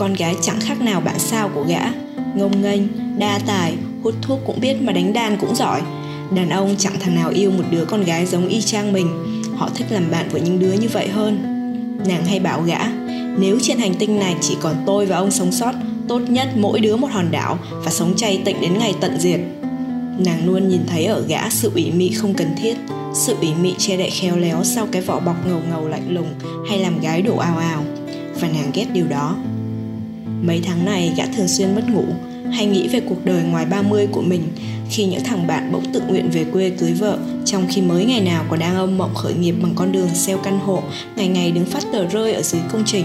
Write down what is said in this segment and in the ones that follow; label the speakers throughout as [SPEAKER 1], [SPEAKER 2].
[SPEAKER 1] con gái chẳng khác nào bạn sao của gã. Ngông nghênh, đa tài, hút thuốc cũng biết mà đánh đàn cũng giỏi. Đàn ông chẳng thằng nào yêu một đứa con gái giống y chang mình. Họ thích làm bạn với những đứa như vậy hơn. Nàng hay bảo gã, nếu trên hành tinh này chỉ còn tôi và ông sống sót, tốt nhất mỗi đứa một hòn đảo và sống chay tịnh đến ngày tận diệt. Nàng luôn nhìn thấy ở gã sự ủy mị không cần thiết, sự ủy mị che đậy khéo léo sau cái vỏ bọc ngầu ngầu lạnh lùng hay làm gái đổ ào ào. Và nàng ghét điều đó mấy tháng này gã thường xuyên mất ngủ, hay nghĩ về cuộc đời ngoài 30 của mình, khi những thằng bạn bỗng tự nguyện về quê cưới vợ, trong khi mới ngày nào còn đang âm mộng khởi nghiệp bằng con đường xeo căn hộ, ngày ngày đứng phát tờ rơi ở dưới công trình.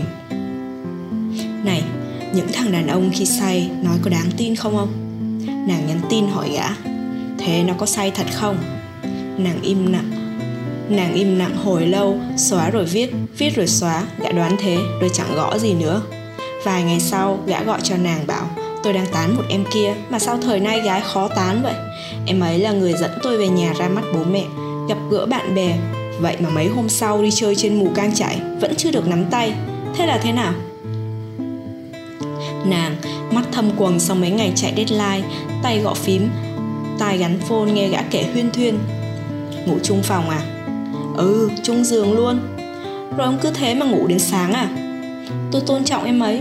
[SPEAKER 1] Này, những thằng đàn ông khi say nói có đáng tin không ông? Nàng nhắn tin hỏi gã. Thế nó có say thật không? Nàng im lặng nàng im lặng hồi lâu, xóa rồi viết viết rồi xóa, gã đoán thế, rồi chẳng gõ gì nữa vài ngày sau, gã gọi cho nàng bảo, tôi đang tán một em kia, mà sao thời nay gái khó tán vậy? Em ấy là người dẫn tôi về nhà ra mắt bố mẹ, gặp gỡ bạn bè. Vậy mà mấy hôm sau đi chơi trên mù cang chải vẫn chưa được nắm tay. Thế là thế nào? Nàng mắt thâm quầng sau mấy ngày chạy deadline, tay gõ phím, tai gắn phone nghe gã kể huyên thuyên. Ngủ chung phòng à? Ừ chung giường luôn. Rồi ông cứ thế mà ngủ đến sáng à? Tôi tôn trọng em ấy.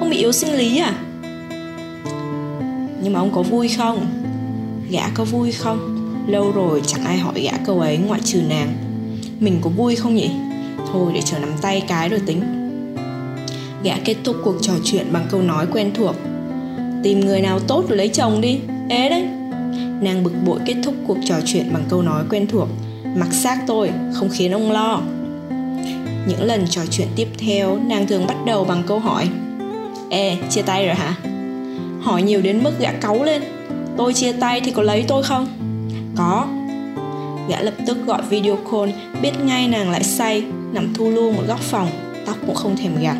[SPEAKER 1] Ông bị yếu sinh lý à? Nhưng mà ông có vui không? Gã có vui không? Lâu rồi chẳng ai hỏi gã câu ấy ngoại trừ nàng. Mình có vui không nhỉ? Thôi để chờ nắm tay cái rồi tính. Gã kết thúc cuộc trò chuyện bằng câu nói quen thuộc. Tìm người nào tốt rồi lấy chồng đi. Ế đấy. Nàng bực bội kết thúc cuộc trò chuyện bằng câu nói quen thuộc. Mặc xác tôi, không khiến ông lo những lần trò chuyện tiếp theo, nàng thường bắt đầu bằng câu hỏi. Ê, chia tay rồi hả? Hỏi nhiều đến mức gã cáu lên. Tôi chia tay thì có lấy tôi không? Có. Gã lập tức gọi video call, biết ngay nàng lại say, nằm thu lu một góc phòng, tóc cũng không thèm gạt.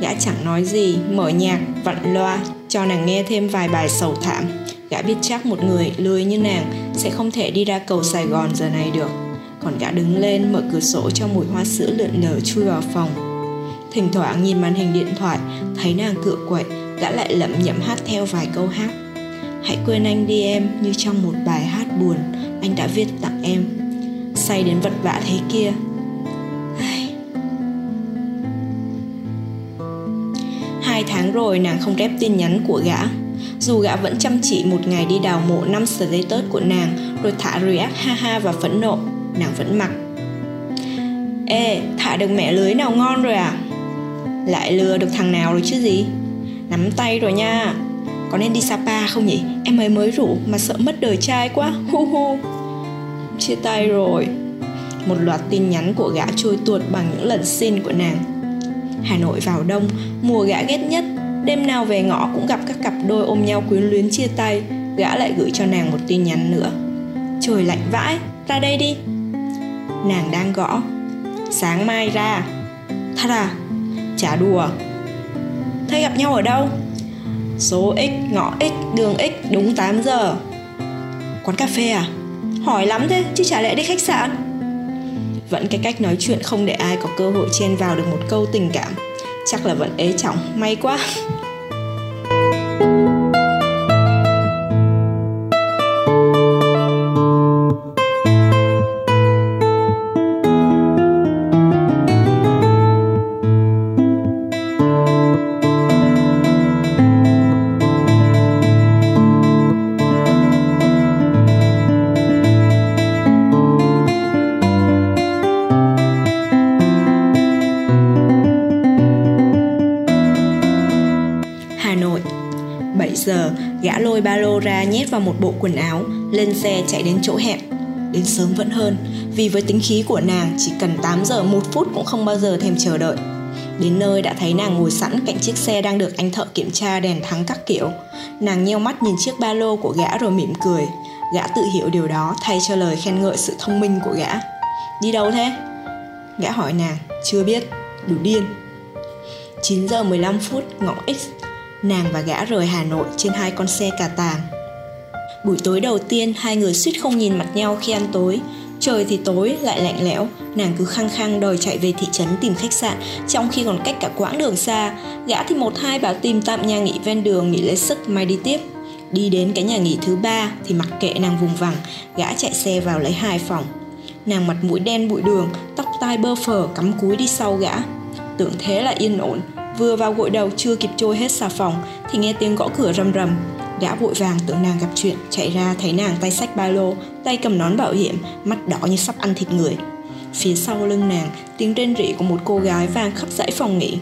[SPEAKER 1] Gã chẳng nói gì, mở nhạc, vặn loa, cho nàng nghe thêm vài bài sầu thảm. Gã biết chắc một người lười như nàng sẽ không thể đi ra cầu sài gòn giờ này được còn gã đứng lên mở cửa sổ cho mùi hoa sữa lượn lờ chui vào phòng. Thỉnh thoảng nhìn màn hình điện thoại, thấy nàng cựa quậy, gã lại lẩm nhẩm hát theo vài câu hát. Hãy quên anh đi em, như trong một bài hát buồn, anh đã viết tặng em. Say đến vật vã thế kia. Hai tháng rồi nàng không rep tin nhắn của gã. Dù gã vẫn chăm chỉ một ngày đi đào mộ năm status của nàng, rồi thả react ha ha và phẫn nộ nàng vẫn mặc. Ê, thả được mẹ lưới nào ngon rồi à? Lại lừa được thằng nào rồi chứ gì? Nắm tay rồi nha. Có nên đi sapa không nhỉ? Em ấy mới rủ mà sợ mất đời trai quá. Hu hu. Chia tay rồi. Một loạt tin nhắn của gã trôi tuột bằng những lần xin của nàng. Hà nội vào đông, mùa gã ghét nhất. Đêm nào về ngõ cũng gặp các cặp đôi ôm nhau quyến luyến chia tay. Gã lại gửi cho nàng một tin nhắn nữa. Trời lạnh vãi, ra đây đi nàng đang gõ. Sáng mai ra. Thật à? Chả đùa. Thế gặp nhau ở đâu? Số x, ngõ x, đường x, đúng 8 giờ. Quán cà phê à? Hỏi lắm thế, chứ chả lẽ đi khách sạn? Vẫn cái cách nói chuyện không để ai có cơ hội chen vào được một câu tình cảm. Chắc là vẫn ế chỏng may quá. Ba lô ra nhét vào một bộ quần áo, lên xe chạy đến chỗ hẹn đến sớm vẫn hơn, vì với tính khí của nàng, chỉ cần 8 giờ một phút cũng không bao giờ thèm chờ đợi. Đến nơi đã thấy nàng ngồi sẵn cạnh chiếc xe đang được anh thợ kiểm tra đèn thắng các kiểu. Nàng nheo mắt nhìn chiếc ba lô của gã rồi mỉm cười. Gã tự hiểu điều đó, thay cho lời khen ngợi sự thông minh của gã. Đi đâu thế? Gã hỏi nàng. Chưa biết. Đủ điên. 9 giờ 15 phút, ngõ X nàng và gã rời Hà Nội trên hai con xe cà tàng. Buổi tối đầu tiên, hai người suýt không nhìn mặt nhau khi ăn tối. Trời thì tối, lại lạnh lẽo, nàng cứ khăng khăng đòi chạy về thị trấn tìm khách sạn, trong khi còn cách cả quãng đường xa. Gã thì một hai bảo tìm tạm nhà nghỉ ven đường nghỉ lấy sức mai đi tiếp. Đi đến cái nhà nghỉ thứ ba thì mặc kệ nàng vùng vằng, gã chạy xe vào lấy hai phòng. Nàng mặt mũi đen bụi đường, tóc tai bơ phờ cắm cúi đi sau gã. Tưởng thế là yên ổn, vừa vào gội đầu chưa kịp trôi hết xà phòng thì nghe tiếng gõ cửa rầm rầm Gã vội vàng tưởng nàng gặp chuyện, chạy ra thấy nàng tay sách ba lô, tay cầm nón bảo hiểm, mắt đỏ như sắp ăn thịt người. Phía sau lưng nàng, tiếng rên rỉ của một cô gái vang khắp dãy phòng nghỉ.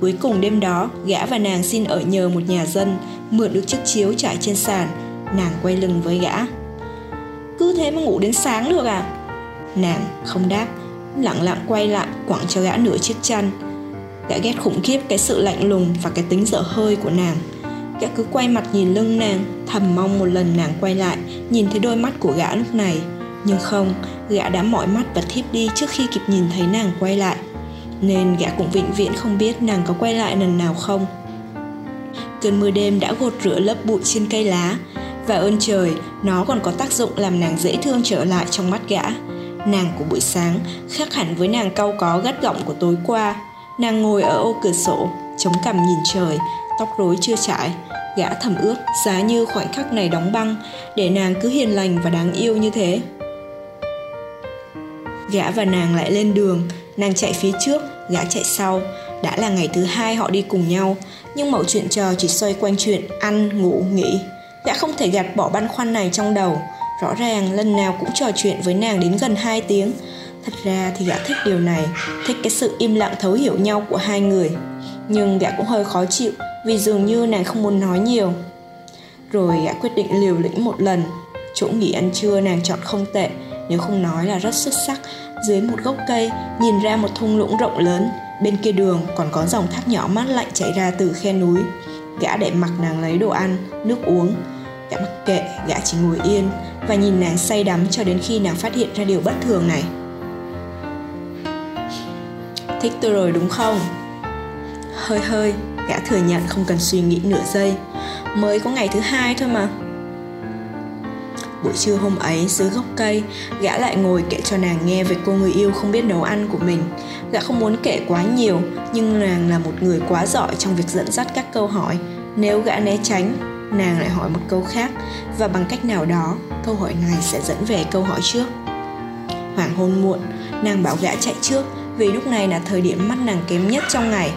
[SPEAKER 1] Cuối cùng đêm đó, gã và nàng xin ở nhờ một nhà dân, mượn được chiếc chiếu trải trên sàn. Nàng quay lưng với gã. Cứ thế mà ngủ đến sáng được à? Nàng không đáp, lặng lặng quay lại quẳng cho gã nửa chiếc chăn. Gã ghét khủng khiếp cái sự lạnh lùng và cái tính dở hơi của nàng. Gã cứ quay mặt nhìn lưng nàng Thầm mong một lần nàng quay lại Nhìn thấy đôi mắt của gã lúc này. Nhưng không, gã đã mỏi mắt và thiếp đi Trước khi kịp nhìn thấy nàng quay lại. Nên gã cũng vĩnh viễn không biết Nàng có quay lại lần nào không. Cơn mưa đêm đã gột rửa lớp bụi trên cây lá Và ơn trời, nó còn có tác dụng làm nàng dễ thương trở lại trong mắt gã. Nàng của buổi sáng khác hẳn với nàng cau có gắt gỏng của tối qua. Nàng ngồi ở ô cửa sổ, chống cằm nhìn trời, tóc rối chưa trải, Gã thầm ước giá như khoảnh khắc này đóng băng để nàng cứ hiền lành và đáng yêu như thế. Gã và nàng lại lên đường, nàng chạy phía trước, gã chạy sau. Đã là ngày thứ hai họ đi cùng nhau, nhưng mẫu chuyện trò chỉ xoay quanh chuyện ăn, ngủ, nghỉ. Gã không thể gạt bỏ băn khoăn này trong đầu. Rõ ràng lần nào cũng trò chuyện với nàng đến gần 2 tiếng. Thật ra thì gã thích điều này, thích cái sự im lặng thấu hiểu nhau của hai người. Nhưng gã cũng hơi khó chịu vì dường như nàng không muốn nói nhiều. Rồi gã quyết định liều lĩnh một lần. Chỗ nghỉ ăn trưa nàng chọn không tệ, nếu không nói là rất xuất sắc. Dưới một gốc cây, nhìn ra một thung lũng rộng lớn, bên kia đường còn có dòng thác nhỏ mát lạnh chảy ra từ khe núi. Gã để mặc nàng lấy đồ ăn, nước uống. Gã mặc kệ, gã chỉ ngồi yên và nhìn nàng say đắm cho đến khi nàng phát hiện ra điều bất thường này. Thích tôi rồi đúng không? Hơi hơi, Gã thừa nhận không cần suy nghĩ nửa giây. Mới có ngày thứ hai thôi mà. Buổi trưa hôm ấy dưới gốc cây Gã lại ngồi kể cho nàng nghe về cô người yêu không biết nấu ăn của mình. Gã không muốn kể quá nhiều Nhưng nàng là một người quá giỏi trong việc dẫn dắt các câu hỏi. Nếu gã né tránh Nàng lại hỏi một câu khác Và bằng cách nào đó Câu hỏi này sẽ dẫn về câu hỏi trước. Hoàng hôn muộn Nàng bảo gã chạy trước vì lúc này là thời điểm mắt nàng kém nhất trong ngày.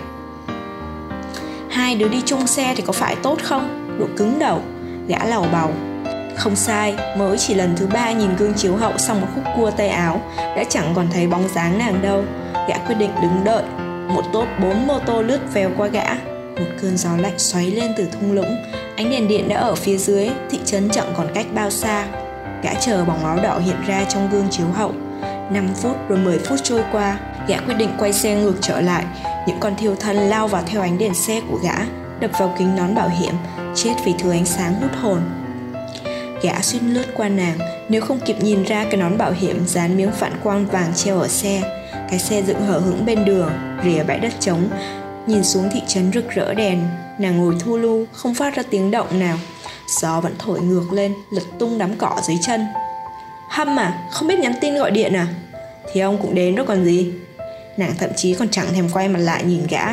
[SPEAKER 1] Hai đứa đi chung xe thì có phải tốt không? Độ cứng đầu, gã lầu bầu. Không sai, mới chỉ lần thứ ba nhìn gương chiếu hậu xong một khúc cua tay áo đã chẳng còn thấy bóng dáng nàng đâu. Gã quyết định đứng đợi, một tốt bốn mô tô lướt vèo qua gã. Một cơn gió lạnh xoáy lên từ thung lũng, ánh đèn điện đã ở phía dưới, thị trấn chẳng còn cách bao xa. Gã chờ bóng áo đỏ hiện ra trong gương chiếu hậu. 5 phút rồi 10 phút trôi qua gã quyết định quay xe ngược trở lại. Những con thiêu thân lao vào theo ánh đèn xe của gã, đập vào kính nón bảo hiểm, chết vì thừa ánh sáng hút hồn. Gã xuyên lướt qua nàng, nếu không kịp nhìn ra cái nón bảo hiểm dán miếng phản quang vàng treo ở xe. Cái xe dựng hở hững bên đường, rìa bãi đất trống. Nhìn xuống thị trấn rực rỡ đèn, nàng ngồi thu lu, không phát ra tiếng động nào. Gió vẫn thổi ngược lên, lật tung đám cỏ dưới chân. Hâm à không biết nhắn tin gọi điện à? Thì ông cũng đến đó còn gì? Nàng thậm chí còn chẳng thèm quay mặt lại nhìn gã,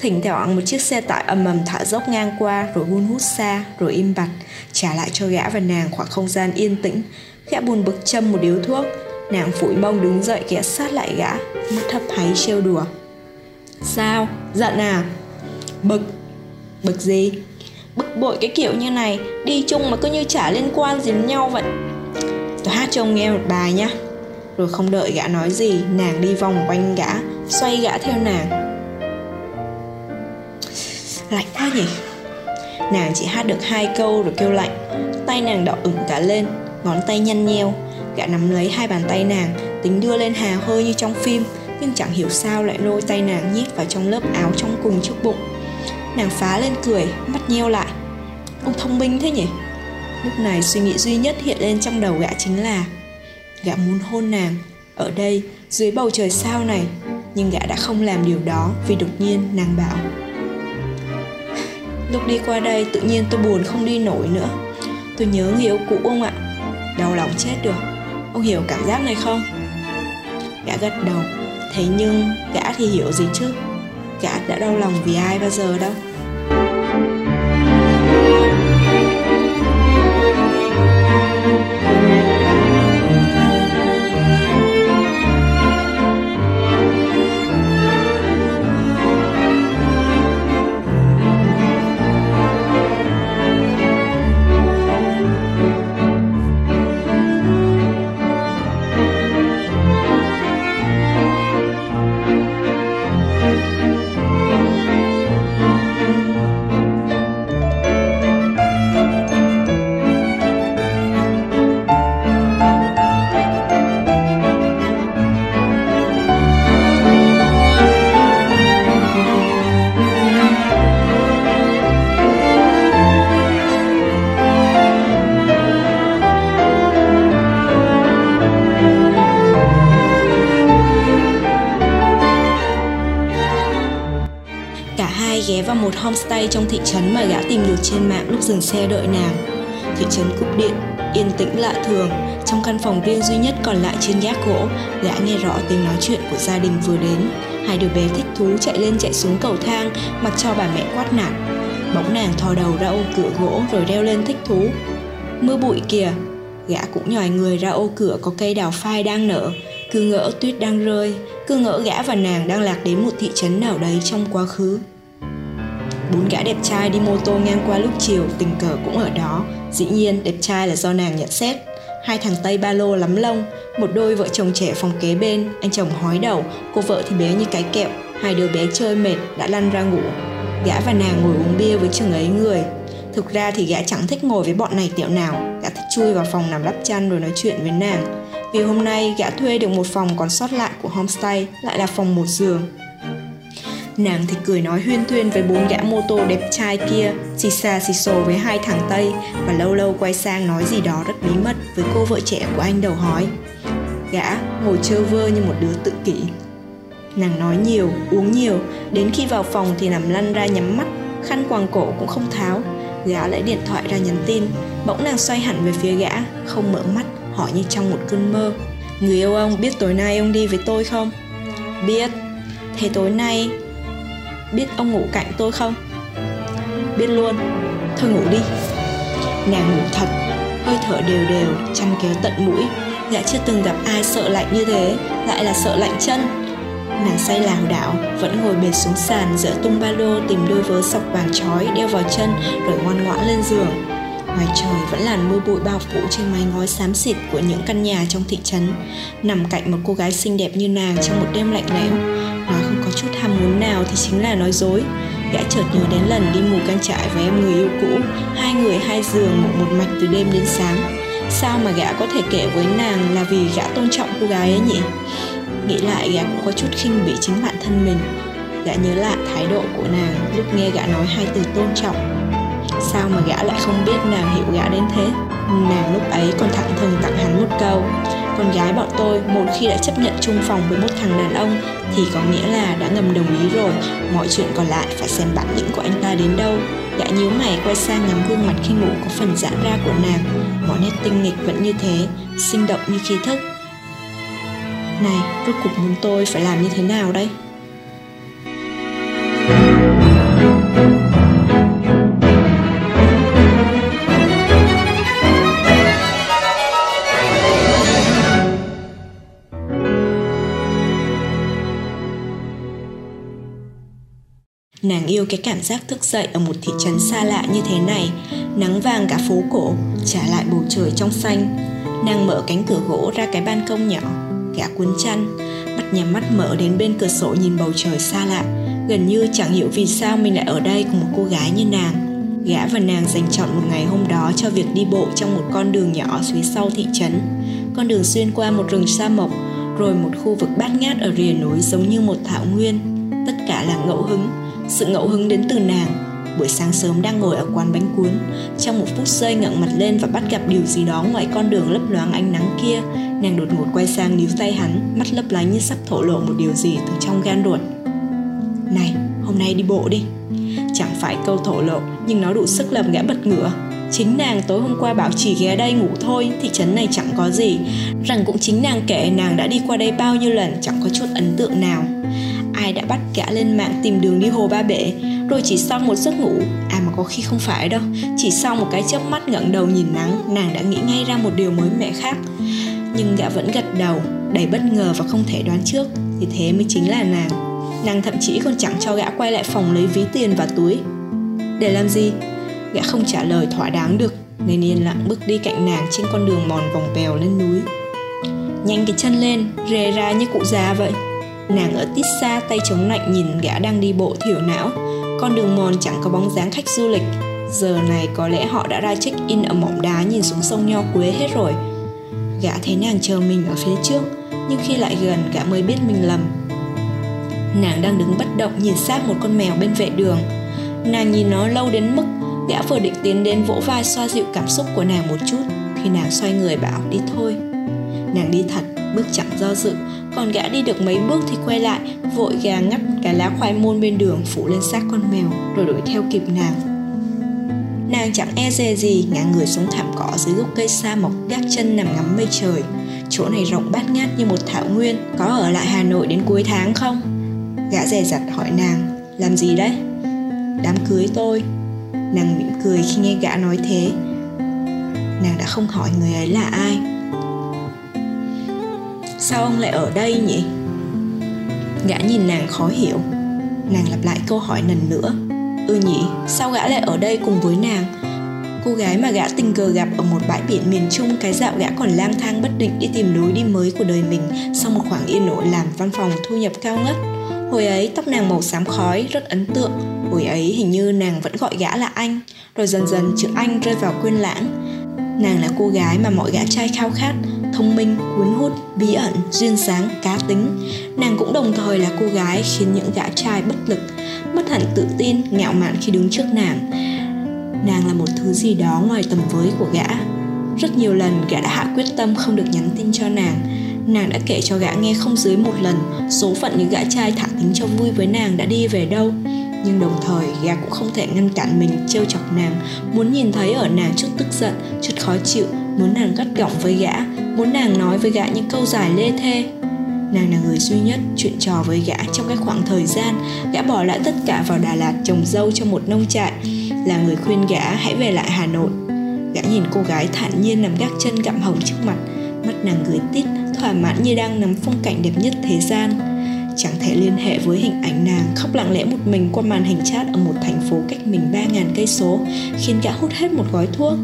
[SPEAKER 1] Thỉnh thoảng một chiếc xe tải ầm ầm thả dốc ngang qua, Rồi hun hút xa, Rồi im bặt, Trả lại cho gã và nàng khoảng không gian yên tĩnh Gã buồn bực châm một điếu thuốc, Nàng phủi mông đứng dậy ghé sát lại gã, Mắt hấp háy trêu đùa Sao? Dạ Giận à? Bực Bực gì? Bực bội cái kiểu như này, Đi chung mà cứ như chả liên quan gì đến nhau vậy Tôi hát cho ông nghe một bài nhá rồi không đợi gã nói gì, nàng đi vòng quanh gã, xoay gã theo nàng. Lạnh quá nhỉ? Nàng chỉ hát được hai câu rồi kêu lạnh. Tay nàng đỏ ửng cả lên, ngón tay nhăn nheo. Gã nắm lấy hai bàn tay nàng, tính đưa lên hà hơi như trong phim, nhưng chẳng hiểu sao lại lôi tay nàng nhét vào trong lớp áo trong cùng trước bụng. Nàng phá lên cười, mắt nheo lại. Ông thông minh thế nhỉ? Lúc này suy nghĩ duy nhất hiện lên trong đầu gã chính là gã muốn hôn nàng. Ở đây, dưới bầu trời sao này, nhưng gã đã không làm điều đó vì đột nhiên nàng bảo. Lúc đi qua đây, tự nhiên tôi buồn không đi nổi nữa. Tôi nhớ người yêu cũ ông ạ. Đau lòng chết được. Ông hiểu cảm giác này không? Gã gật đầu. Thế nhưng, gã thì hiểu gì chứ? Gã đã đau lòng vì ai bao giờ đâu. Vào một homestay trong thị trấn mà gã tìm được trên mạng lúc dừng xe đợi nàng. Thị trấn cúp điện, yên tĩnh lạ thường, trong căn phòng riêng duy nhất còn lại trên gác gỗ, gã nghe rõ tiếng nói chuyện của gia đình vừa đến. Hai đứa bé thích thú chạy lên chạy xuống cầu thang, mặc cho bà mẹ quát nạt. Bỗng nàng thò đầu ra ô cửa gỗ rồi đeo lên thích thú. Mưa bụi kìa, gã cũng nhòi người ra ô cửa có cây đào phai đang nở, cứ ngỡ tuyết đang rơi, cứ ngỡ gã và nàng đang lạc đến một thị trấn nào đấy trong quá khứ. Bốn gã đẹp trai đi mô tô ngang qua lúc chiều tình cờ cũng ở đó. Dĩ nhiên đẹp trai là do nàng nhận xét. Hai thằng Tây ba lô lắm lông, một đôi vợ chồng trẻ phòng kế bên, anh chồng hói đầu, cô vợ thì bé như cái kẹo, hai đứa bé chơi mệt đã lăn ra ngủ. Gã và nàng ngồi uống bia với chừng ấy người. Thực ra thì gã chẳng thích ngồi với bọn này tiểu nào, gã thích chui vào phòng nằm đắp chăn rồi nói chuyện với nàng. Vì hôm nay gã thuê được một phòng còn sót lại của homestay, lại là phòng một giường, Nàng thì cười nói huyên thuyên với bốn gã mô tô đẹp trai kia, xì xa xì xồ với hai thằng Tây và lâu lâu quay sang nói gì đó rất bí mật với cô vợ trẻ của anh đầu hói. Gã ngồi chơ vơ như một đứa tự kỷ. Nàng nói nhiều, uống nhiều, đến khi vào phòng thì nằm lăn ra nhắm mắt, khăn quàng cổ cũng không tháo. Gã lấy điện thoại ra nhắn tin, bỗng nàng xoay hẳn về phía gã, không mở mắt, hỏi như trong một cơn mơ. Người yêu ông biết tối nay ông đi với tôi không? Biết. Thế tối nay biết ông ngủ cạnh tôi không? Biết luôn. Thôi ngủ đi. Nàng ngủ thật. Hơi thở đều đều, chăn kéo tận mũi. Gã chưa từng gặp ai sợ lạnh như thế. Lại là sợ lạnh chân. Nàng say lảo đảo, vẫn ngồi bệt xuống sàn dỡ tung ba lô tìm đôi vớ sọc vàng trói đeo vào chân rồi ngoan ngoãn lên giường. Ngoài trời vẫn làn mưa bụi bao phủ trên mái ngói xám xịt của những căn nhà trong thị trấn, nằm cạnh một cô gái xinh đẹp như nàng trong một đêm lạnh lẽo nói không có chút ham muốn nào thì chính là nói dối. Gã chợt nhớ đến lần đi ngủ căn trại với em người yêu cũ. Hai người hai giường ngủ một mạch từ đêm đến sáng. Sao mà gã có thể kể với nàng là vì gã tôn trọng cô gái ấy nhỉ? Nghĩ lại gã cũng có chút khinh bị chính bản thân mình. Gã nhớ lại thái độ của nàng lúc nghe gã nói hai từ tôn trọng. Sao mà gã lại không biết nàng hiểu gã đến thế? Nàng lúc ấy còn thẳng thừng tặng hắn một câu con gái bọn tôi một khi đã chấp nhận chung phòng với một thằng đàn ông thì có nghĩa là đã ngầm đồng ý rồi. Mọi chuyện còn lại phải xem bản lĩnh của anh ta đến đâu. Gã nhíu mày quay sang ngắm gương mặt khi ngủ có phần giãn ra của nàng. Mọi nét tinh nghịch vẫn như thế, sinh động như khi thức. Này, rốt cuộc muốn tôi phải làm như thế nào đây? Nàng yêu cái cảm giác thức dậy ở một thị trấn xa lạ như thế này. Nắng vàng cả phố cổ, trả lại bầu trời trong xanh. Nàng mở cánh cửa gỗ ra cái ban công nhỏ Gã cuốn chăn, mắt nhắm mắt mở đến bên cửa sổ nhìn bầu trời xa lạ. Gần như chẳng hiểu vì sao mình lại ở đây cùng một cô gái như nàng. Gã và nàng dành chọn một ngày hôm đó cho việc đi bộ trong một con đường nhỏ phía sau thị trấn. Con đường xuyên qua một rừng sa mộc Rồi một khu vực bát ngát ở rìa núi giống như một thảo nguyên. Tất cả là ngẫu hứng sự ngẫu hứng đến từ nàng. Buổi sáng sớm đang ngồi ở quán bánh cuốn Trong một phút giây ngẩng mặt lên và bắt gặp điều gì đó ngoài con đường lấp loáng ánh nắng kia Nàng đột ngột quay sang níu tay hắn Mắt lấp lánh như sắp thổ lộ một điều gì từ trong gan ruột. Này, hôm nay đi bộ đi. Chẳng phải câu thổ lộ Nhưng nó đủ sức làm gã bật ngửa. Chính nàng tối hôm qua bảo chỉ ghé đây ngủ thôi Thị trấn này chẳng có gì. Rằng cũng chính nàng kể nàng đã đi qua đây bao nhiêu lần Chẳng có chút ấn tượng nào. Ai đã bắt gã lên mạng tìm đường đi hồ ba bể Rồi chỉ sau một giấc ngủ À mà có khi không phải đâu Chỉ sau một cái chớp mắt ngẩng đầu nhìn nắng Nàng đã nghĩ ngay ra một điều mới mẻ khác. Nhưng gã vẫn gật đầu Đầy bất ngờ và không thể đoán trước Thì thế mới chính là nàng. Nàng thậm chí còn chẳng cho gã quay lại phòng lấy ví tiền và túi. Để làm gì? Gã không trả lời thỏa đáng được Nên yên lặng bước đi cạnh nàng trên con đường mòn vòng bèo lên núi. Nhanh cái chân lên, rề ra như cụ già vậy. Nàng ở tít xa tay chống lạnh nhìn gã đang đi bộ thiểu não. Con đường mòn chẳng có bóng dáng khách du lịch. Giờ này có lẽ họ đã ra check-in ở mỏm đá nhìn xuống sông Nho Quế hết rồi. Gã thấy nàng chờ mình ở phía trước Nhưng khi lại gần gã mới biết mình lầm. Nàng đang đứng bất động nhìn sát một con mèo bên vệ đường. Nàng nhìn nó lâu đến mức Gã vừa định tiến đến vỗ vai xoa dịu cảm xúc của nàng một chút Khi nàng xoay người bảo đi thôi. Nàng đi thật, bước chẳng do dự còn gã đi được mấy bước thì quay lại, Vội gà ngắt cả lá khoai môn bên đường phủ lên xác con mèo, Rồi đuổi theo kịp nàng. Nàng chẳng e dè gì ngã người xuống thảm cỏ dưới gốc cây sa mọc gác chân nằm ngắm mây trời. Chỗ này rộng bát ngát như một thảo nguyên, Có ở lại Hà Nội đến cuối tháng không? Gã dè dặt hỏi nàng, Làm gì đấy? Đám cưới tôi. Nàng mỉm cười khi nghe gã nói thế. Nàng đã không hỏi người ấy là ai. Sao ông lại ở đây nhỉ? Gã nhìn nàng khó hiểu Nàng lặp lại câu hỏi lần nữa Ừ nhỉ, sao gã lại ở đây cùng với nàng? Cô gái mà gã tình cờ gặp ở một bãi biển miền Trung cái dạo gã còn lang thang bất định đi tìm lối đi mới của đời mình sau một khoảng yên ổn làm văn phòng thu nhập cao ngất. Hồi ấy tóc nàng màu xám khói rất ấn tượng Hồi ấy hình như nàng vẫn gọi gã là anh Rồi dần dần chữ anh rơi vào quên lãng Nàng là cô gái mà mọi gã trai khao khát Thông minh, cuốn hút, bí ẩn, duyên dáng, cá tính. Nàng cũng đồng thời là cô gái khiến những gã trai bất lực Mất hẳn tự tin, ngạo mạn khi đứng trước nàng. Nàng là một thứ gì đó ngoài tầm với của gã. Rất nhiều lần gã đã hạ quyết tâm không được nhắn tin cho nàng. Nàng đã kể cho gã nghe không dưới một lần số phận những gã trai thả tính cho vui với nàng đã đi về đâu. Nhưng đồng thời gã cũng không thể ngăn cản mình trêu chọc nàng muốn nhìn thấy ở nàng chút tức giận chút khó chịu muốn nàng gắt gỏng với gã muốn nàng nói với gã những câu dài lê thê. Nàng là người duy nhất chuyện trò với gã trong cái khoảng thời gian gã bỏ lại tất cả vào đà lạt trồng dâu cho một nông trại. Là người khuyên gã hãy về lại hà nội. Gã nhìn cô gái thản nhiên nằm gác chân gặm hồng trước mặt. Mắt nàng gửi tít, thỏa mãn như đang nắm phong cảnh đẹp nhất thế gian. Chẳng thể liên hệ với hình ảnh nàng khóc lặng lẽ một mình qua màn hình chat ở một thành phố cách mình ba ngàn cây số, khiến gã hút hết một gói thuốc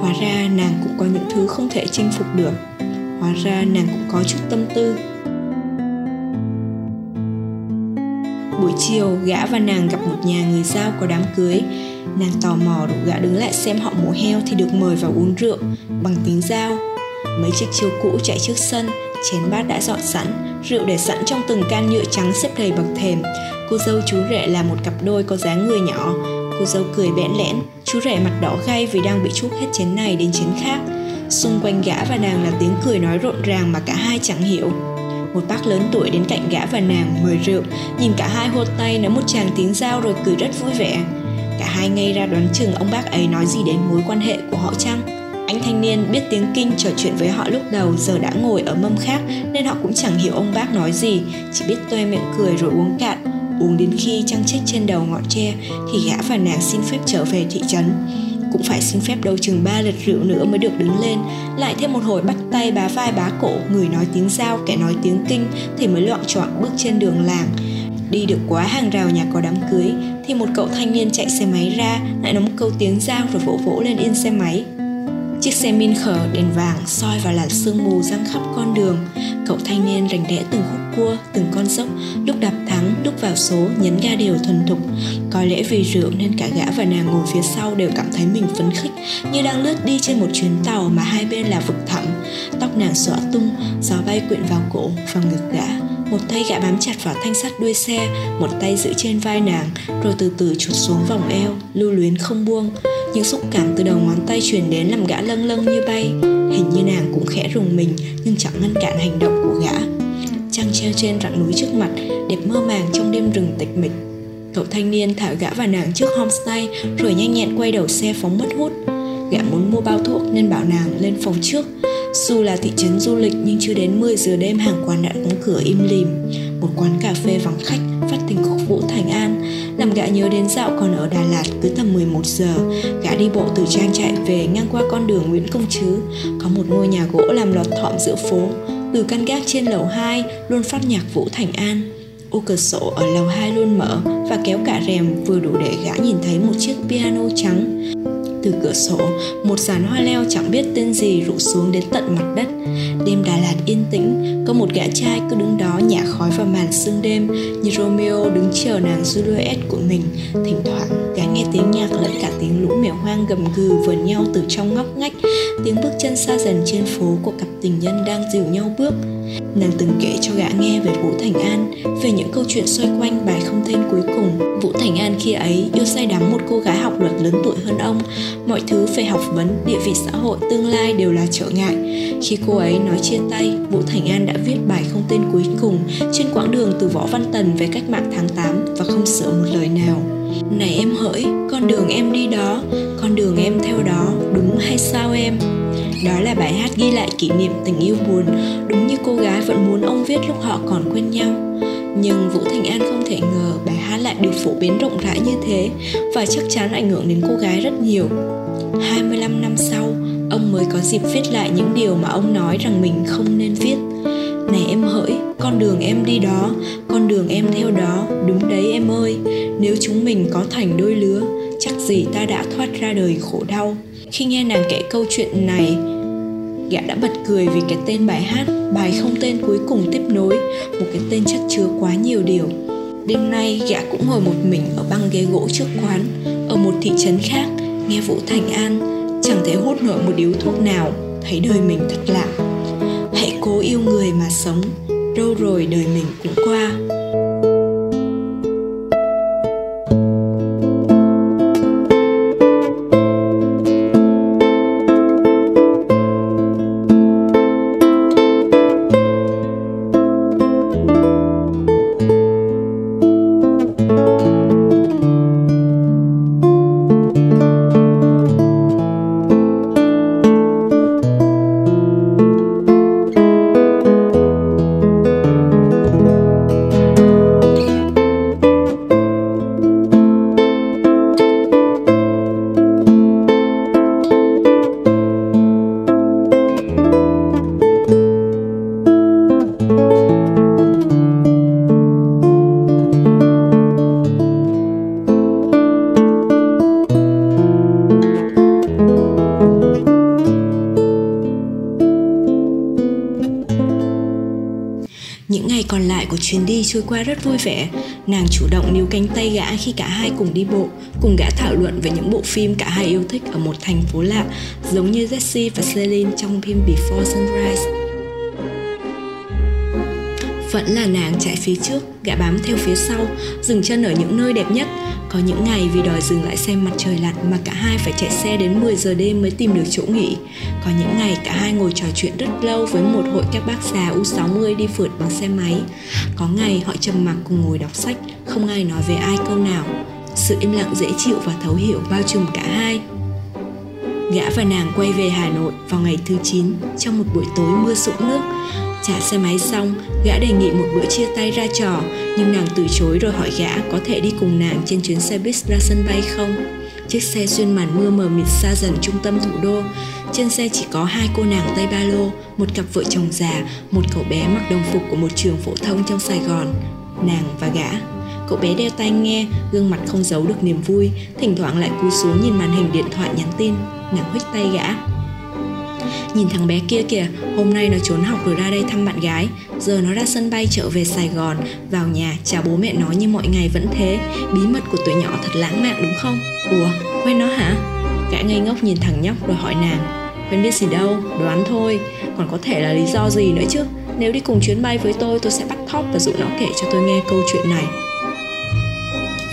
[SPEAKER 1] hóa ra nàng cũng có những thứ không thể chinh phục được. Hóa ra nàng cũng có chút tâm tư. Buổi chiều, gã và nàng gặp một nhà người giao có đám cưới. Nàng tò mò rủ gã đứng lại xem họ mổ heo thì được mời vào uống rượu, bằng tiếng giao. Mấy chiếc chiếu cũ chạy trước sân, chén bát đã dọn sẵn, rượu để sẵn trong từng can nhựa trắng xếp đầy bậc thềm. Cô dâu chú rể là một cặp đôi có dáng người nhỏ cô dâu cười bẽn lẽn chú rể mặt đỏ gay vì đang bị chúc hết chén này đến chén khác. Xung quanh gã và nàng là tiếng cười nói rộn ràng mà cả hai chẳng hiểu. Một bác lớn tuổi đến cạnh gã và nàng mời rượu nhìn cả hai hô tay nói một chàng tiếng giao rồi cười rất vui vẻ. Cả hai ngay ra đoán chừng ông bác ấy nói gì đến mối quan hệ của họ chăng? Anh thanh niên biết tiếng kinh trò chuyện với họ lúc đầu giờ đã ngồi ở mâm khác nên họ cũng chẳng hiểu ông bác nói gì, chỉ biết toe miệng cười rồi uống cạn. Uống đến khi trăng chết trên đầu ngọn tre thì gã và nàng xin phép trở về thị trấn. Cũng phải xin phép đâu chừng ba lượt rượu nữa mới được đứng lên. Lại thêm một hồi bắt tay bá vai bá cổ Người nói tiếng giao, kẻ nói tiếng kinh Thì mới loạn trọn bước trên đường làng. Đi được quá hàng rào nhà có đám cưới Thì một cậu thanh niên chạy xe máy ra Lại nói một câu tiếng giao rồi vỗ vỗ lên yên xe máy. Chiếc xe min khở đèn vàng soi vào làn sương mù răng khắp con đường. Cậu thanh niên rành rẽ từng khúc cua, từng con dốc Lúc đạp thắng, lúc vào số, nhấn ga đều thuần thục. Có lẽ vì rượu nên cả gã và nàng ngồi phía sau đều cảm thấy mình phấn khích Như đang lướt đi trên một chuyến tàu mà hai bên là vực thẳm. Tóc nàng xõa tung, gió bay quyện vào cổ và ngực gã một tay gã bám chặt vào thanh sắt đuôi xe, một tay giữ trên vai nàng, rồi từ từ chuột xuống vòng eo, lưu luyến không buông những xúc cảm từ đầu ngón tay truyền đến làm gã lâng lâng như bay hình như nàng cũng khẽ rùng mình, nhưng chẳng ngăn cản hành động của gã trăng treo trên rặng núi trước mặt, đẹp mơ màng trong đêm rừng tịch mịch Cậu thanh niên thả gã và nàng trước homestay, rồi nhanh nhẹn quay đầu xe phóng mất hút. Gã muốn mua bao thuốc nên bảo nàng lên phòng trước. Dù là thị trấn du lịch nhưng chưa đến 10 giờ đêm hàng quán đã đóng cửa im lìm. Một quán cà phê vắng khách phát tình khúc Vũ Thành An làm gã nhớ đến dạo còn ở Đà Lạt cứ tầm 11 giờ. Gã đi bộ từ trang trại về ngang qua con đường Nguyễn Công Trứ. Có một ngôi nhà gỗ làm lọt thọm giữa phố. Từ căn gác trên lầu 2 luôn phát nhạc Vũ Thành An Ô cửa sổ ở lầu 2 luôn mở và kéo cả rèm vừa đủ để gã nhìn thấy một chiếc piano trắng. Từ cửa sổ, một dàn hoa leo chẳng biết tên gì rụ xuống đến tận mặt đất. Đêm Đà Lạt yên tĩnh, có một gã trai cứ đứng đó nhả khói vào màn sương đêm như Romeo đứng chờ nàng Juliet của mình. Thỉnh thoảng, gã nghe tiếng nhạc lẫn cả tiếng lũ mèo hoang gầm gừ vờn nhau từ trong ngóc ngách, tiếng bước chân xa dần trên phố của cặp tình nhân đang dìu nhau bước Nàng từng kể cho gã nghe về Vũ Thành An, về những câu chuyện xoay quanh bài không tên cuối cùng. Vũ Thành An khi ấy yêu say đắm một cô gái học luật lớn tuổi hơn ông. Mọi thứ về học vấn, địa vị xã hội, tương lai đều là trở ngại. Khi cô ấy nói chia tay, Vũ Thành An đã viết bài không tên cuối cùng trên quãng đường từ Võ Văn Tần về cách mạng tháng 8 và không sửa một lời nào. Này em hỡi, con đường em đi đó, con đường em theo đó, đúng hay sao em? Đó là bài hát ghi lại kỷ niệm tình yêu buồn Đúng như cô gái vẫn muốn ông viết lúc họ còn quen nhau. Nhưng Vũ Thành An không thể ngờ bài hát lại được phổ biến rộng rãi như thế Và chắc chắn ảnh hưởng đến cô gái rất nhiều. 25 năm sau, ông mới có dịp viết lại những điều mà ông nói rằng mình không nên viết. Này em hỡi, con đường em đi đó, con đường em theo đó, đúng đấy em ơi. Nếu chúng mình có thành đôi lứa, chắc gì ta đã thoát ra đời khổ đau khi nghe nàng kể câu chuyện này, gã đã bật cười vì cái tên bài hát, bài không tên cuối cùng tiếp nối, một cái tên chất chứa quá nhiều điều. Đêm nay, gã cũng ngồi một mình ở băng ghế gỗ trước quán, ở một thị trấn khác, nghe vũ thành an, chẳng thể hút nổi một điếu thuốc nào, thấy đời mình thật lạ. Hãy cố yêu người mà sống, đâu rồi đời mình cũng qua. Rất vui vẻ. Nàng chủ động níu cánh tay gã khi cả hai cùng đi bộ, cùng gã thảo luận về những bộ phim cả hai yêu thích ở một thành phố lạ, giống như Jesse và Celine trong phim Before Sunrise. Vẫn là nàng chạy phía trước, gã bám theo phía sau, dừng chân ở những nơi đẹp nhất có những ngày vì đòi dừng lại xem mặt trời lặn mà cả hai phải chạy xe đến 10 giờ đêm mới tìm được chỗ nghỉ. Có những ngày cả hai ngồi trò chuyện rất lâu với một hội các bác già U60 đi phượt bằng xe máy. Có ngày họ trầm mặc cùng ngồi đọc sách, không ai nói về ai câu nào. Sự im lặng dễ chịu và thấu hiểu bao trùm cả hai. Gã và nàng quay về Hà Nội vào ngày thứ 9 trong một buổi tối mưa sũng nước. Trả xe máy xong, gã đề nghị một bữa chia tay ra trò, nhưng nàng từ chối rồi hỏi gã có thể đi cùng nàng trên chuyến xe buýt ra sân bay không. Chiếc xe xuyên màn mưa mờ mịt xa dần trung tâm thủ đô. Trên xe chỉ có hai cô nàng tay ba lô, một cặp vợ chồng già, một cậu bé mặc đồng phục của một trường phổ thông trong Sài Gòn. Nàng và gã. Cậu bé đeo tai nghe, gương mặt không giấu được niềm vui, thỉnh thoảng lại cúi xuống nhìn màn hình điện thoại nhắn tin. Nàng huých tay gã, Nhìn thằng bé kia kìa, hôm nay nó trốn học rồi ra đây thăm bạn gái. Giờ nó ra sân bay trở về Sài Gòn Vào nhà chào bố mẹ nó như mọi ngày vẫn thế. Bí mật của tuổi nhỏ thật lãng mạn đúng không? Ủa, quen nó hả? Gã ngây ngốc nhìn thằng nhóc rồi hỏi nàng. Quen biết gì đâu, đoán thôi. Còn có thể là lý do gì nữa chứ? Nếu đi cùng chuyến bay với tôi tôi sẽ bắt thóp và dụ nó kể cho tôi nghe câu chuyện này.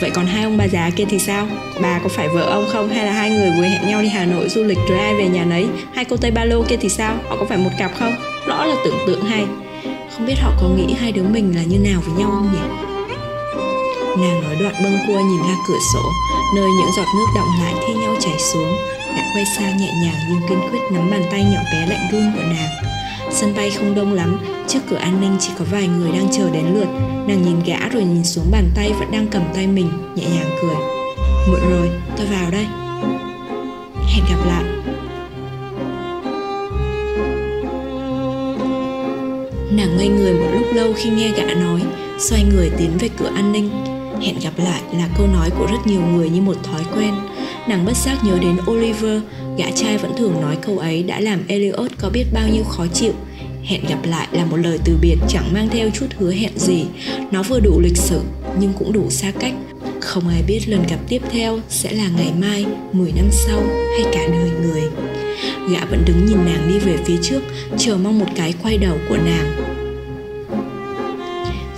[SPEAKER 1] Vậy còn hai ông bà già kia thì sao? Bà có phải vợ ông không hay là hai người vừa hẹn nhau đi Hà Nội du lịch rồi ai về nhà nấy? Hai cô Tây Ba Lô kia thì sao? Họ có phải một cặp không? Rõ là tưởng tượng hay. Không biết họ có nghĩ hai đứa mình là như nào với nhau không nhỉ? Nàng nói đoạn bâng cua nhìn ra cửa sổ, Nơi những giọt nước động lại thi nhau chảy xuống đã quay sang nhẹ nhàng nhưng kiên quyết nắm bàn tay nhỏ bé lạnh run của nàng Sân bay không đông lắm Trước cửa an ninh chỉ có vài người đang chờ đến lượt. Nàng nhìn gã rồi nhìn xuống bàn tay vẫn đang cầm tay mình Nhẹ nhàng cười. Muộn rồi, tôi vào đây. Hẹn gặp lại. Nàng ngây người một lúc lâu khi nghe gã nói Xoay người tiến về cửa an ninh. Hẹn gặp lại là câu nói của rất nhiều người như một thói quen. Nàng bất giác nhớ đến Oliver Gã trai vẫn thường nói câu ấy đã làm Elliot có biết bao nhiêu khó chịu. Hẹn gặp lại là một lời từ biệt chẳng mang theo chút hứa hẹn gì. Nó vừa đủ lịch sử nhưng cũng đủ xa cách. Không ai biết lần gặp tiếp theo sẽ là ngày mai, 10 năm sau hay cả đời người. Gã vẫn đứng nhìn nàng đi về phía trước Chờ mong một cái quay đầu của nàng.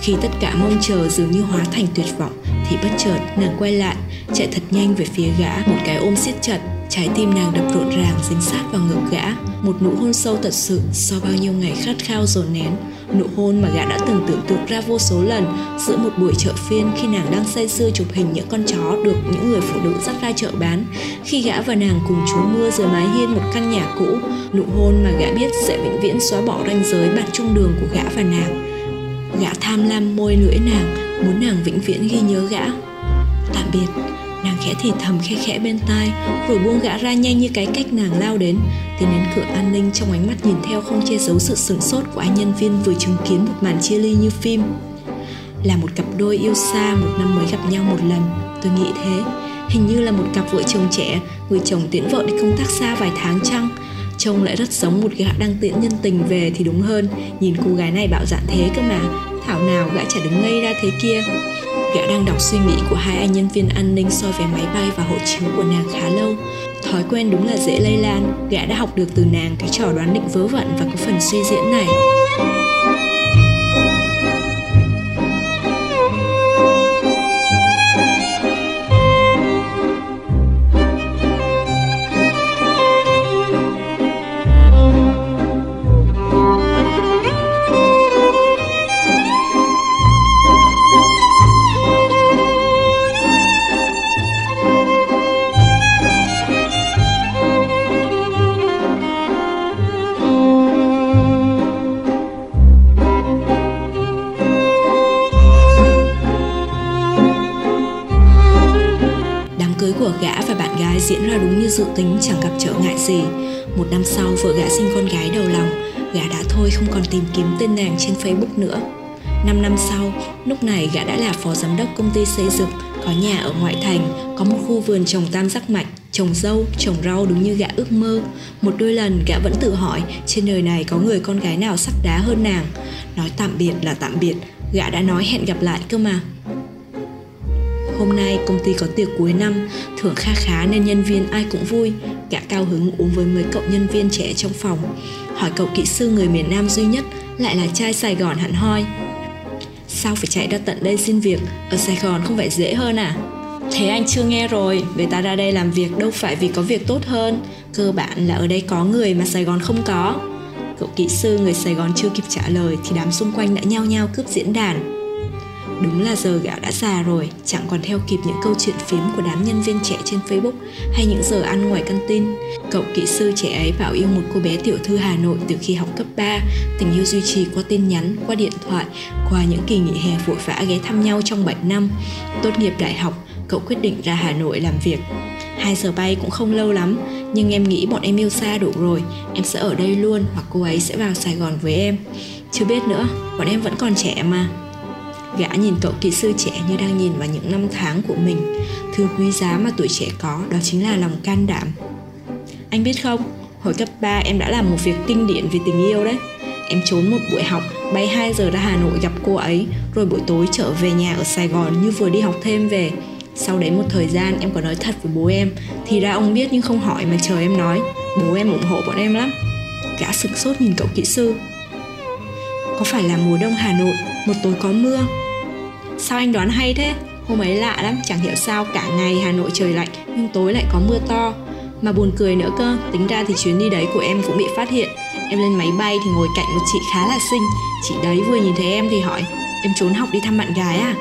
[SPEAKER 1] Khi tất cả mong chờ dường như hóa thành tuyệt vọng Thì bất chợt nàng quay lại Chạy thật nhanh về phía gã Một cái ôm siết chặt Trái tim nàng đập rộn ràng dính sát vào ngực gã. Một nụ hôn sâu thật sự Sau bao nhiêu ngày khát khao dồn nén. Nụ hôn mà gã đã từng tưởng tượng ra vô số lần Giữa một buổi chợ phiên Khi nàng đang say sưa chụp hình những con chó Được những người phụ nữ dắt ra chợ bán. Khi gã và nàng cùng trú mưa dưới mái hiên Một căn nhà cũ, Nụ hôn mà gã biết sẽ vĩnh viễn xóa bỏ ranh giới Bạn chung đường của gã và nàng. Gã tham lam môi lưỡi nàng, Muốn nàng vĩnh viễn ghi nhớ gã. Tạm biệt. Nàng khẽ thì thầm khe khẽ bên tai Rồi buông gã ra nhanh như cái cách nàng lao đến. Tiến đến cửa an ninh, trong ánh mắt nhìn theo không che giấu sự sửng sốt của anh nhân viên vừa chứng kiến một màn chia ly như phim. Là một cặp đôi yêu xa, một năm mới gặp nhau một lần. Tôi nghĩ thế. Hình như là một cặp vợ chồng trẻ, Người chồng tiễn vợ đi công tác xa vài tháng chăng? Trông lại rất giống một gã đang tiễn nhân tình về thì đúng hơn. Nhìn cô gái này bạo dạn thế cơ mà. Thảo nào gã chả đứng ngây ra thế kia. Gã đang đọc suy nghĩ của hai anh nhân viên an ninh soi vé máy bay và hộ chiếu của nàng khá lâu. Thói quen đúng là dễ lây lan, gã đã học được từ nàng cái trò đoán định vớ vẩn và có phần suy diễn này. Diễn ra đúng như dự tính, chẳng gặp trở ngại gì. Một năm sau, vợ gã sinh con gái đầu lòng. Gã đã thôi, không còn tìm kiếm tên nàng trên facebook nữa. Năm năm sau, lúc này gã đã là phó giám đốc công ty xây dựng, có nhà ở ngoại thành, có một khu vườn trồng tam giác mạch, trồng dâu, trồng rau đúng như gã ước mơ. Một đôi lần, gã vẫn tự hỏi, trên đời này có người con gái nào sắc đá hơn nàng? Nói tạm biệt là tạm biệt. Gã đã nói hẹn gặp lại cơ mà. Hôm nay công ty có tiệc cuối năm, thưởng kha khá nên nhân viên ai cũng vui. Cả cao hứng uống với mấy cậu nhân viên trẻ trong phòng. Hỏi cậu kỹ sư người miền Nam duy nhất, lại là trai Sài Gòn hẳn hoi. Sao phải chạy ra tận đây xin việc, ở Sài Gòn không phải dễ hơn à? Thế anh chưa nghe rồi, người ta ra đây làm việc đâu phải vì có việc tốt hơn Cơ bản là ở đây có người mà Sài Gòn không có Cậu kỹ sư người Sài Gòn chưa kịp trả lời thì đám xung quanh đã nhao nhao cướp diễn đàn Đúng là giờ gạo đã già rồi, chẳng còn theo kịp những câu chuyện phím của đám nhân viên trẻ trên Facebook hay những giờ ăn ngoài căn tin. Cậu kỹ sư trẻ ấy bảo yêu một cô bé tiểu thư Hà Nội từ khi học cấp 3, tình yêu duy trì qua tin nhắn, qua điện thoại, qua những kỳ nghỉ hè vội vã ghé thăm nhau trong 7 năm. Tốt nghiệp đại học, cậu quyết định ra Hà Nội làm việc. Hai giờ bay cũng không lâu lắm, nhưng em nghĩ bọn em yêu xa đủ rồi, em sẽ ở đây luôn hoặc cô ấy sẽ vào Sài Gòn với em. Chưa biết nữa, bọn em vẫn còn trẻ mà. Gã nhìn cậu kỹ sư trẻ như đang nhìn vào những năm tháng của mình. Thứ quý giá mà tuổi trẻ có đó chính là lòng can đảm. Anh biết không, hồi cấp 3 em đã làm một việc kinh điển về tình yêu đấy. Em trốn một buổi học, bay 2 giờ ra Hà Nội gặp cô ấy Rồi buổi tối trở về nhà ở Sài Gòn như vừa đi học thêm về. Sau đấy một thời gian em có nói thật với bố em Thì ra ông biết nhưng không hỏi mà chờ em nói. Bố em ủng hộ bọn em lắm. Gã sực sốt nhìn cậu kỹ sư. Có phải là mùa đông Hà Nội một tối có mưa Sao anh đoán hay thế? Hôm ấy lạ lắm, chẳng hiểu sao cả ngày Hà Nội trời lạnh nhưng tối lại có mưa to. Mà buồn cười nữa cơ, tính ra thì chuyến đi đấy của em cũng bị phát hiện. Em lên máy bay thì ngồi cạnh một chị khá là xinh. Chị đấy vừa nhìn thấy em thì hỏi, em trốn học đi thăm bạn gái à?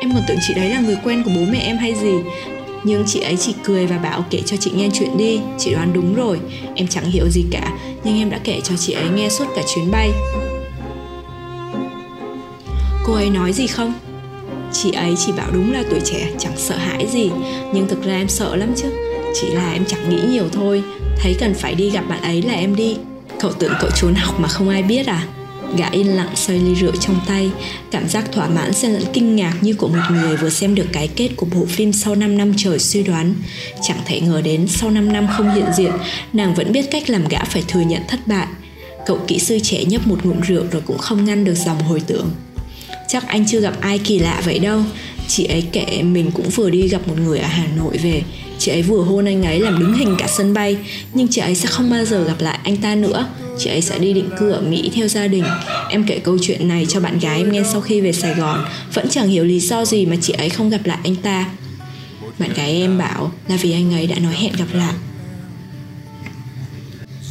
[SPEAKER 1] Em còn tưởng chị đấy là người quen của bố mẹ em hay gì nhưng chị ấy chỉ cười và bảo kể cho chị nghe chuyện đi Chị đoán đúng rồi Em chẳng hiểu gì cả Nhưng em đã kể cho chị ấy nghe suốt cả chuyến bay Cô ấy nói gì không? Chị ấy chỉ bảo đúng là tuổi trẻ, chẳng sợ hãi gì. Nhưng thực ra em sợ lắm chứ. Chỉ là em chẳng nghĩ nhiều thôi. Thấy cần phải đi gặp bạn ấy là em đi. Cậu tưởng cậu trốn học mà không ai biết à? Gã yên lặng xoay ly rượu trong tay. Cảm giác thỏa mãn xen lẫn kinh ngạc như của một người vừa xem được cái kết của bộ phim sau 5 năm trời suy đoán. Chẳng thể ngờ đến sau 5 năm không hiện diện, Nàng vẫn biết cách làm gã phải thừa nhận thất bại. Cậu kỹ sư trẻ nhấp một ngụm rượu rồi cũng không ngăn được dòng hồi tưởng. Chắc anh chưa gặp ai kỳ lạ vậy đâu. Chị ấy kể mình cũng vừa đi gặp một người ở Hà Nội về. Chị ấy vừa hôn anh ấy làm đứng hình cả sân bay. Nhưng chị ấy sẽ không bao giờ gặp lại anh ta nữa. Chị ấy sẽ đi định cư ở Mỹ theo gia đình. Em kể câu chuyện này cho bạn gái em nghe sau khi về Sài Gòn. Vẫn chẳng hiểu lý do gì mà chị ấy không gặp lại anh ta. Bạn gái em bảo là vì anh ấy đã nói hẹn gặp lại.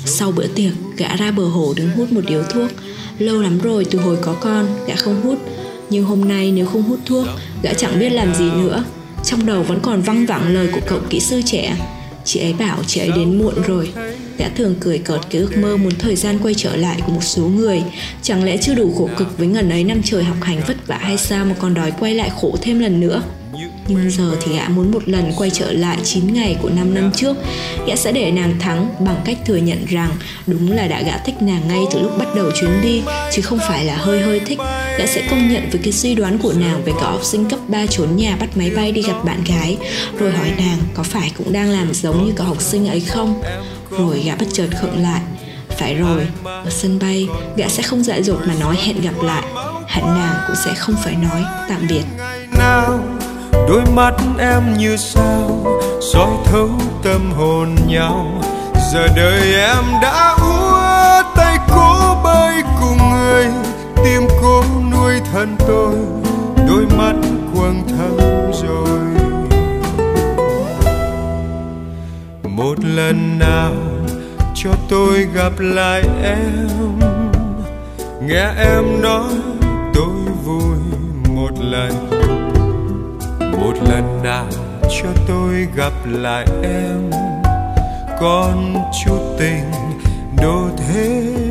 [SPEAKER 1] Sau bữa tiệc, gã ra bờ hồ đứng hút một điếu thuốc. Lâu lắm rồi từ hồi có con, gã không hút. Nhưng hôm nay nếu không hút thuốc, gã chẳng biết làm gì nữa. Trong đầu vẫn còn văng vẳng lời của cậu kỹ sư trẻ. Chị ấy bảo chị ấy đến muộn rồi. Gã thường cười cợt cái ước mơ muốn thời gian quay trở lại của một số người. Chẳng lẽ chưa đủ khổ cực với ngần ấy năm trời học hành vất vả hay sao mà còn đòi quay lại khổ thêm lần nữa? Nhưng giờ thì gã muốn một lần quay trở lại 9 ngày của 5 năm trước Gã sẽ để nàng thắng bằng cách thừa nhận rằng Đúng là đã gã thích nàng ngay từ lúc bắt đầu chuyến đi Chứ không phải là hơi hơi thích. Gã sẽ công nhận với cái suy đoán của nàng về cả học sinh cấp 3 trốn nhà bắt máy bay đi gặp bạn gái Rồi hỏi nàng có phải cũng đang làm giống như cả học sinh ấy không? Rồi gã bất chợt khựng lại. Phải rồi, ở sân bay, gã sẽ không dại dột mà nói hẹn gặp lại. Hẳn nàng cũng sẽ không phải nói tạm biệt
[SPEAKER 2] đôi mắt em như sao, soi thấu tâm hồn nhau. Giờ đời em đã úa tay cố bay cùng người, tim cố nuôi thân tôi, đôi mắt quầng thâm rồi. Một lần nào cho tôi gặp lại em, nghe em nói tôi vui một lần một lần nào cho tôi gặp lại em. Con chút tình đốt hết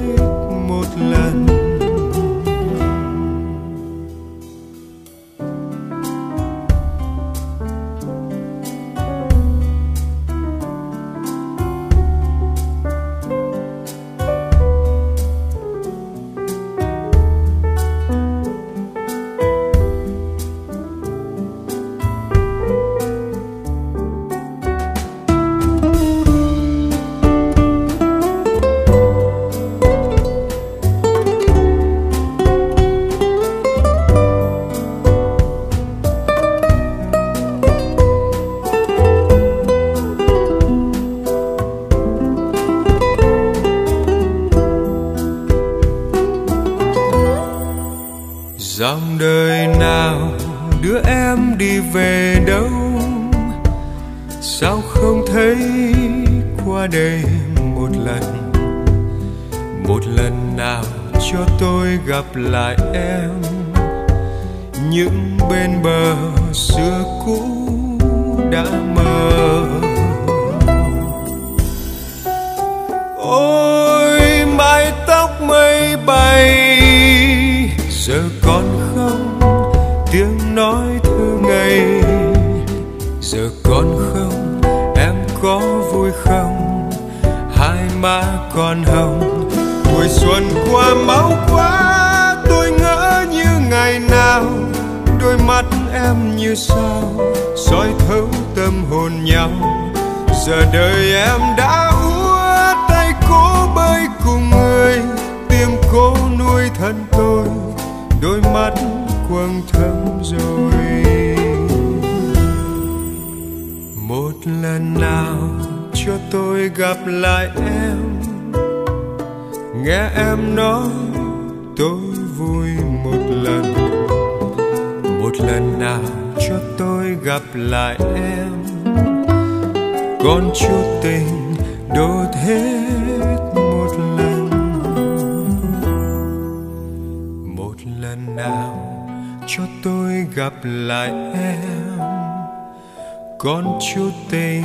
[SPEAKER 2] đây một lần. Một lần nào cho tôi gặp lại em. Những bên bờ xưa cũ còn hồng. Buổi xuân qua, máu quá, tôi ngỡ như ngày nào. Đôi mắt em như sao, soi thấu tâm hồn nhau. Giờ đời em đã úa tay cố bơi cùng người. Tim cố nuôi thân tôi, đôi mắt quầng thâm rồi. Một lần nào cho tôi gặp lại em? Em nói, tôi vui một lần. Một lần nào cho tôi gặp lại em. Còn chút tình đốt hết một lần. Một lần nào cho tôi gặp lại em. Con chú tình